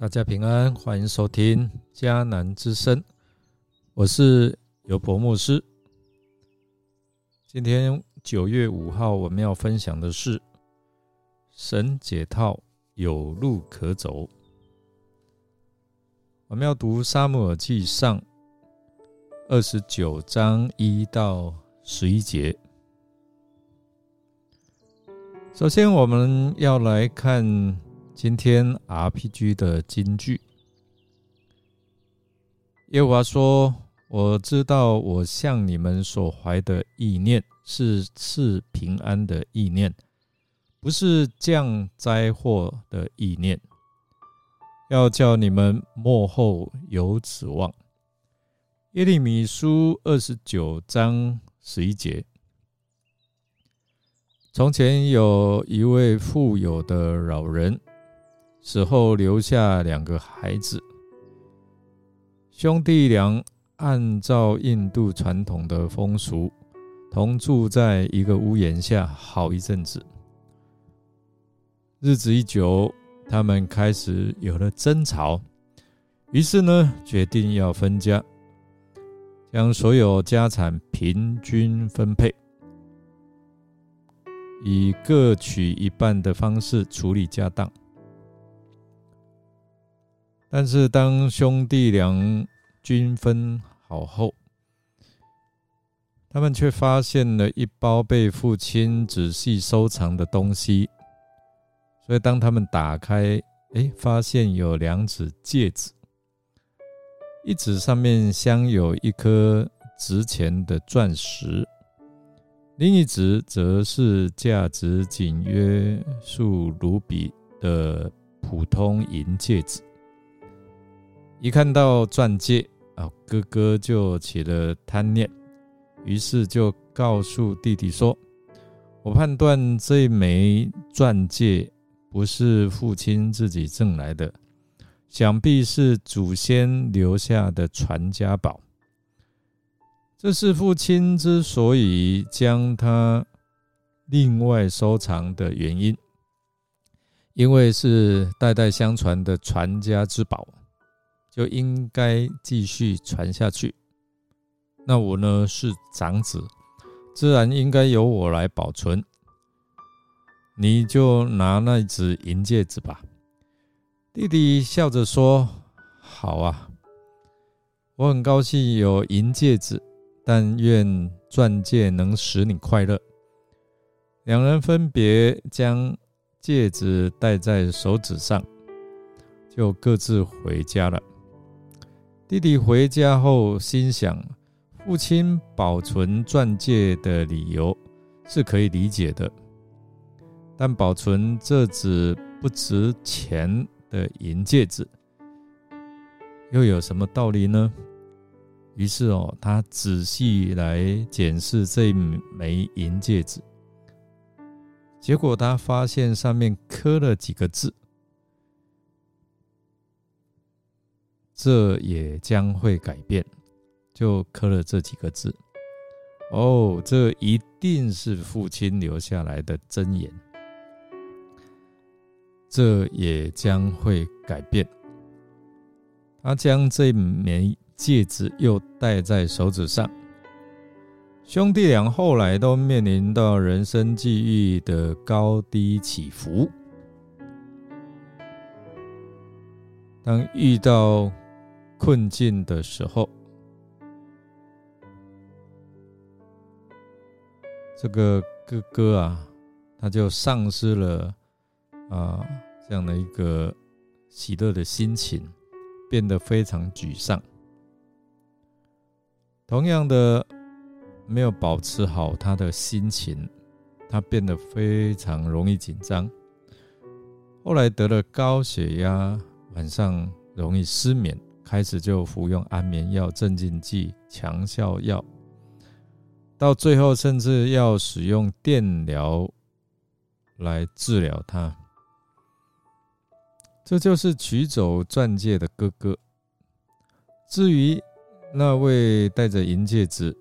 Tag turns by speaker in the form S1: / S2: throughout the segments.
S1: 大家平安，欢迎收听迦南之声，我是尤伯牧师。今天九月五号，我们要分享的是神解套，有路可走。我们要读沙漠耳记上二十九章一到十一节。首先，我们要来看今天 RPG 的金句。耶和华说：“我知道我向你们所怀的意念是赐平安的意念，不是降灾祸的意念，要叫你们幕后有指望。”耶利米书二十九章十一节。从前有一位富有的老人，死后留下两个孩子。兄弟俩按照印度传统的风俗，同住在一个屋檐下好一阵子。日子一久，他们开始有了争吵，于是呢，决定要分家，将所有家产平均分配。以各取一半的方式处理家当，但是当兄弟俩均分好后，他们却发现了一包被父亲仔细收藏的东西。所以当他们打开，哎，发现有两指戒指，一指上面镶有一颗值钱的钻石。另一只则是价值仅约数卢比的普通银戒指。一看到钻戒啊，哥哥就起了贪念，于是就告诉弟弟说：“我判断这枚钻戒不是父亲自己挣来的，想必是祖先留下的传家宝。”这是父亲之所以将它另外收藏的原因，因为是代代相传的传家之宝，就应该继续传下去。那我呢是长子，自然应该由我来保存。你就拿那只银戒指吧。弟弟笑着说：“好啊，我很高兴有银戒指。”但愿钻戒能使你快乐。两人分别将戒指戴在手指上，就各自回家了。弟弟回家后心想：父亲保存钻戒的理由是可以理解的，但保存这只不值钱的银戒指，又有什么道理呢？于是哦，他仔细来检视这枚银戒指，结果他发现上面刻了几个字，这也将会改变。就刻了这几个字，哦，这一定是父亲留下来的真言。这也将会改变。他将这枚。戒指又戴在手指上，兄弟俩后来都面临到人生际遇的高低起伏。当遇到困境的时候，这个哥哥啊，他就丧失了啊这样的一个喜乐的心情，变得非常沮丧。同样的，没有保持好他的心情，他变得非常容易紧张。后来得了高血压，晚上容易失眠，开始就服用安眠药、镇静剂、强效药，到最后甚至要使用电疗来治疗他。这就是取走钻戒的哥哥。至于。那位戴着银戒指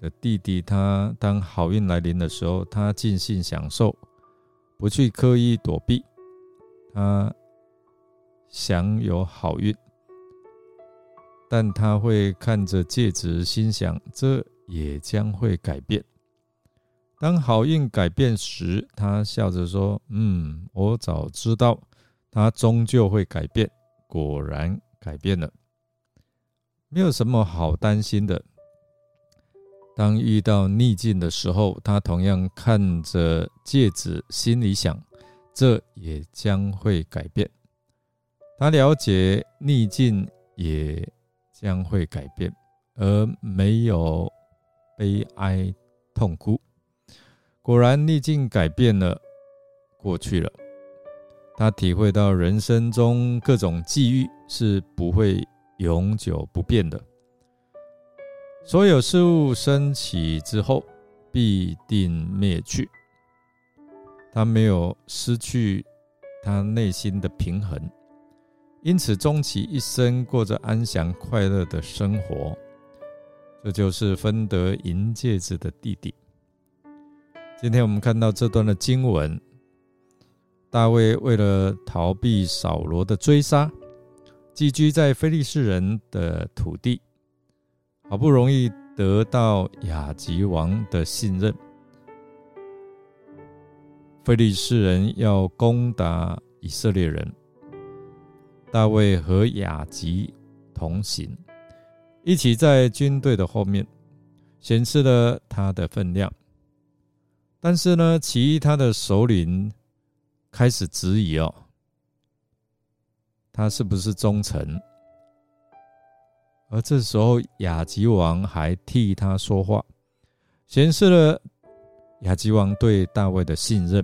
S1: 的弟弟，他当好运来临的时候，他尽兴享受，不去刻意躲避。他享有好运，但他会看着戒指，心想这也将会改变。当好运改变时，他笑着说：“嗯，我早知道，它终究会改变。”果然改变了，没有什么好担心的。当遇到逆境的时候，他同样看着戒指，心里想：这也将会改变。他了解逆境也将会改变，而没有悲哀痛哭。果然，逆境改变了，过去了。他体会到人生中各种际遇是不会永久不变的。所有事物升起之后，必定灭去。他没有失去他内心的平衡，因此终其一生过着安详快乐的生活。这就是分得银戒指的弟弟。今天我们看到这段的经文，大卫为了逃避扫罗的追杀，寄居在非利士人的土地。好不容易得到亚吉王的信任，菲利士人要攻打以色列人，大卫和雅吉同行，一起在军队的后面，显示了他的分量。但是呢，其他的首领开始质疑哦，他是不是忠诚？而这时候，雅吉王还替他说话，显示了雅吉王对大卫的信任。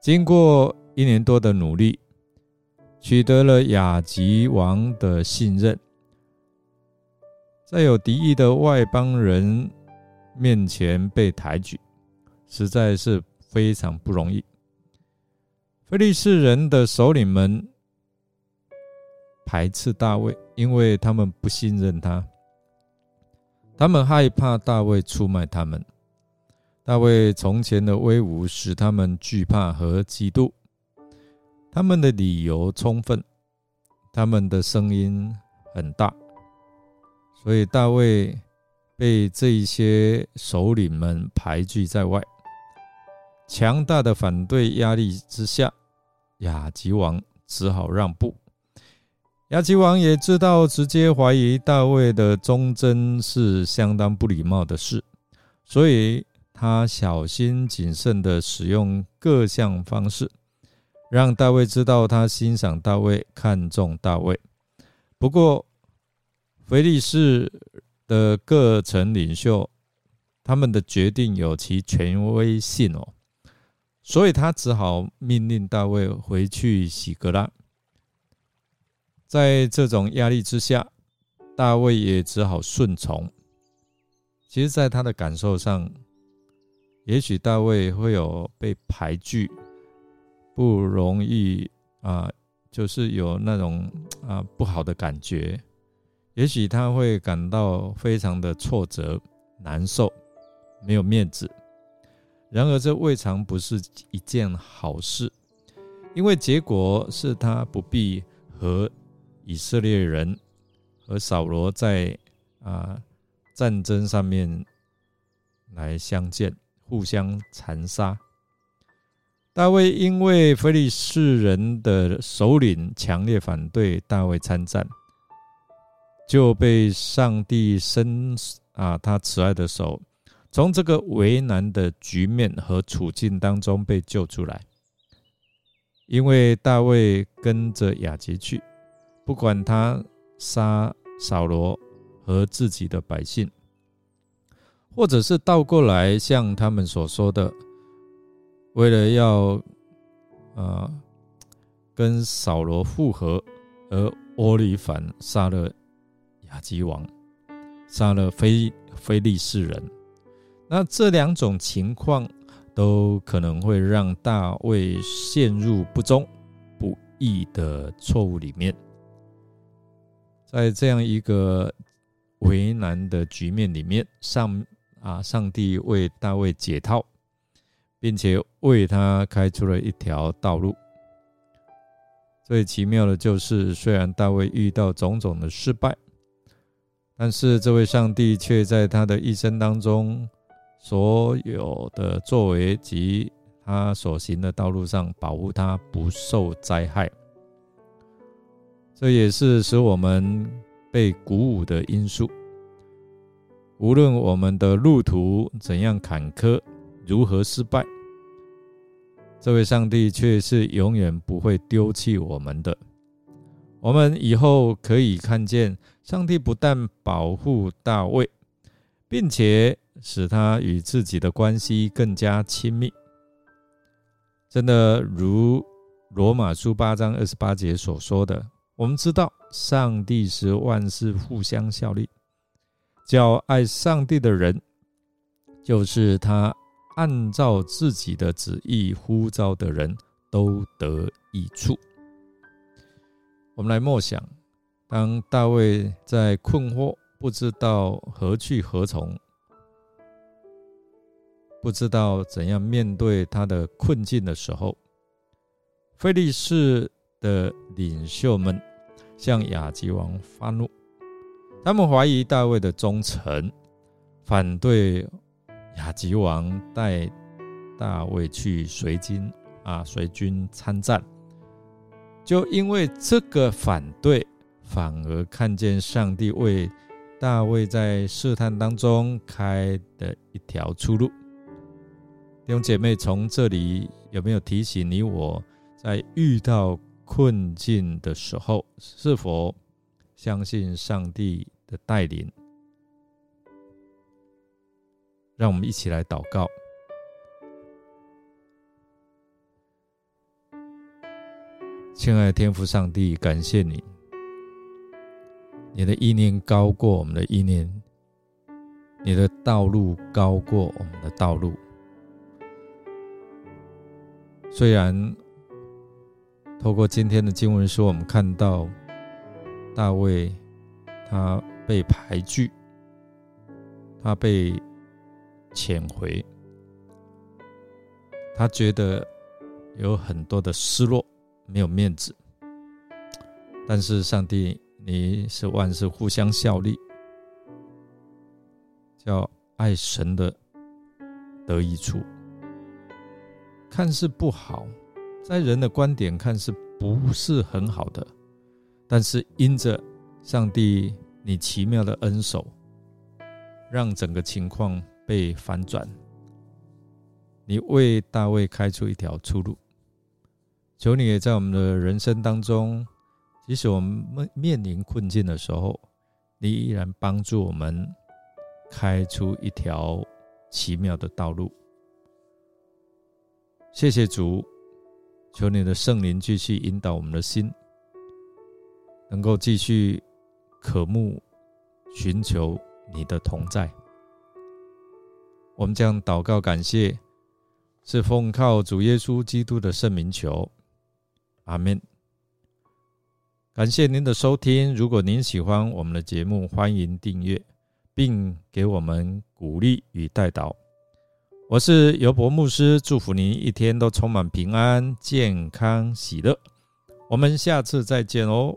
S1: 经过一年多的努力，取得了雅吉王的信任，在有敌意的外邦人面前被抬举，实在是非常不容易。菲利士人的首领们。排斥大卫，因为他们不信任他，他们害怕大卫出卖他们。大卫从前的威武使他们惧怕和嫉妒，他们的理由充分，他们的声音很大，所以大卫被这一些首领们排拒在外。强大的反对压力之下，亚吉王只好让步。亚吉王也知道，直接怀疑大卫的忠贞是相当不礼貌的事，所以他小心谨慎的使用各项方式，让大卫知道他欣赏大卫，看重大卫。不过，腓力士的各城领袖，他们的决定有其权威性哦，所以他只好命令大卫回去洗格拉。在这种压力之下，大卫也只好顺从。其实，在他的感受上，也许大卫会有被排拒、不容易啊，就是有那种啊不好的感觉。也许他会感到非常的挫折、难受、没有面子。然而，这未尝不是一件好事，因为结果是他不必和。以色列人和扫罗在啊战争上面来相见，互相残杀。大卫因为非利士人的首领强烈反对大卫参战，就被上帝伸啊他慈爱的手，从这个为难的局面和处境当中被救出来。因为大卫跟着雅吉去。不管他杀扫罗和自己的百姓，或者是倒过来像他们所说的，为了要呃跟扫罗复合，而窝里反杀了亚基王，杀了非非利士人，那这两种情况都可能会让大卫陷入不忠不义的错误里面。在这样一个为难的局面里面，上啊，上帝为大卫解套，并且为他开出了一条道路。最奇妙的就是，虽然大卫遇到种种的失败，但是这位上帝却在他的一生当中所有的作为及他所行的道路上保护他不受灾害。这也是使我们被鼓舞的因素。无论我们的路途怎样坎坷，如何失败，这位上帝却是永远不会丢弃我们的。我们以后可以看见，上帝不但保护大卫，并且使他与自己的关系更加亲密。真的如罗马书八章二十八节所说的。我们知道，上帝使万事互相效力，叫爱上帝的人，就是他按照自己的旨意呼召的人都得益处。我们来默想，当大卫在困惑，不知道何去何从，不知道怎样面对他的困境的时候，菲利士。的领袖们向亚吉王发怒，他们怀疑大卫的忠诚，反对亚吉王带大卫去随军啊，随军参战。就因为这个反对，反而看见上帝为大卫在试探当中开的一条出路。弟兄姐妹，从这里有没有提醒你我在遇到？困境的时候，是否相信上帝的带领？让我们一起来祷告。亲爱的天父上帝，感谢你，你的意念高过我们的意念，你的道路高过我们的道路。虽然。透过今天的经文说，我们看到大卫他被排拒，他被遣回，他觉得有很多的失落，没有面子。但是上帝，你是万事互相效力，叫爱神的得益处，看似不好。在人的观点看是不是很好的？但是因着上帝你奇妙的恩手，让整个情况被反转。你为大卫开出一条出路。求你也在我们的人生当中，即使我们面面临困境的时候，你依然帮助我们开出一条奇妙的道路。谢谢主。求你的圣灵继续引导我们的心，能够继续渴慕、寻求你的同在。我们将祷告感谢，是奉靠主耶稣基督的圣名求，阿门。感谢您的收听，如果您喜欢我们的节目，欢迎订阅，并给我们鼓励与带导。我是尤博牧师，祝福您一天都充满平安、健康、喜乐。我们下次再见哦。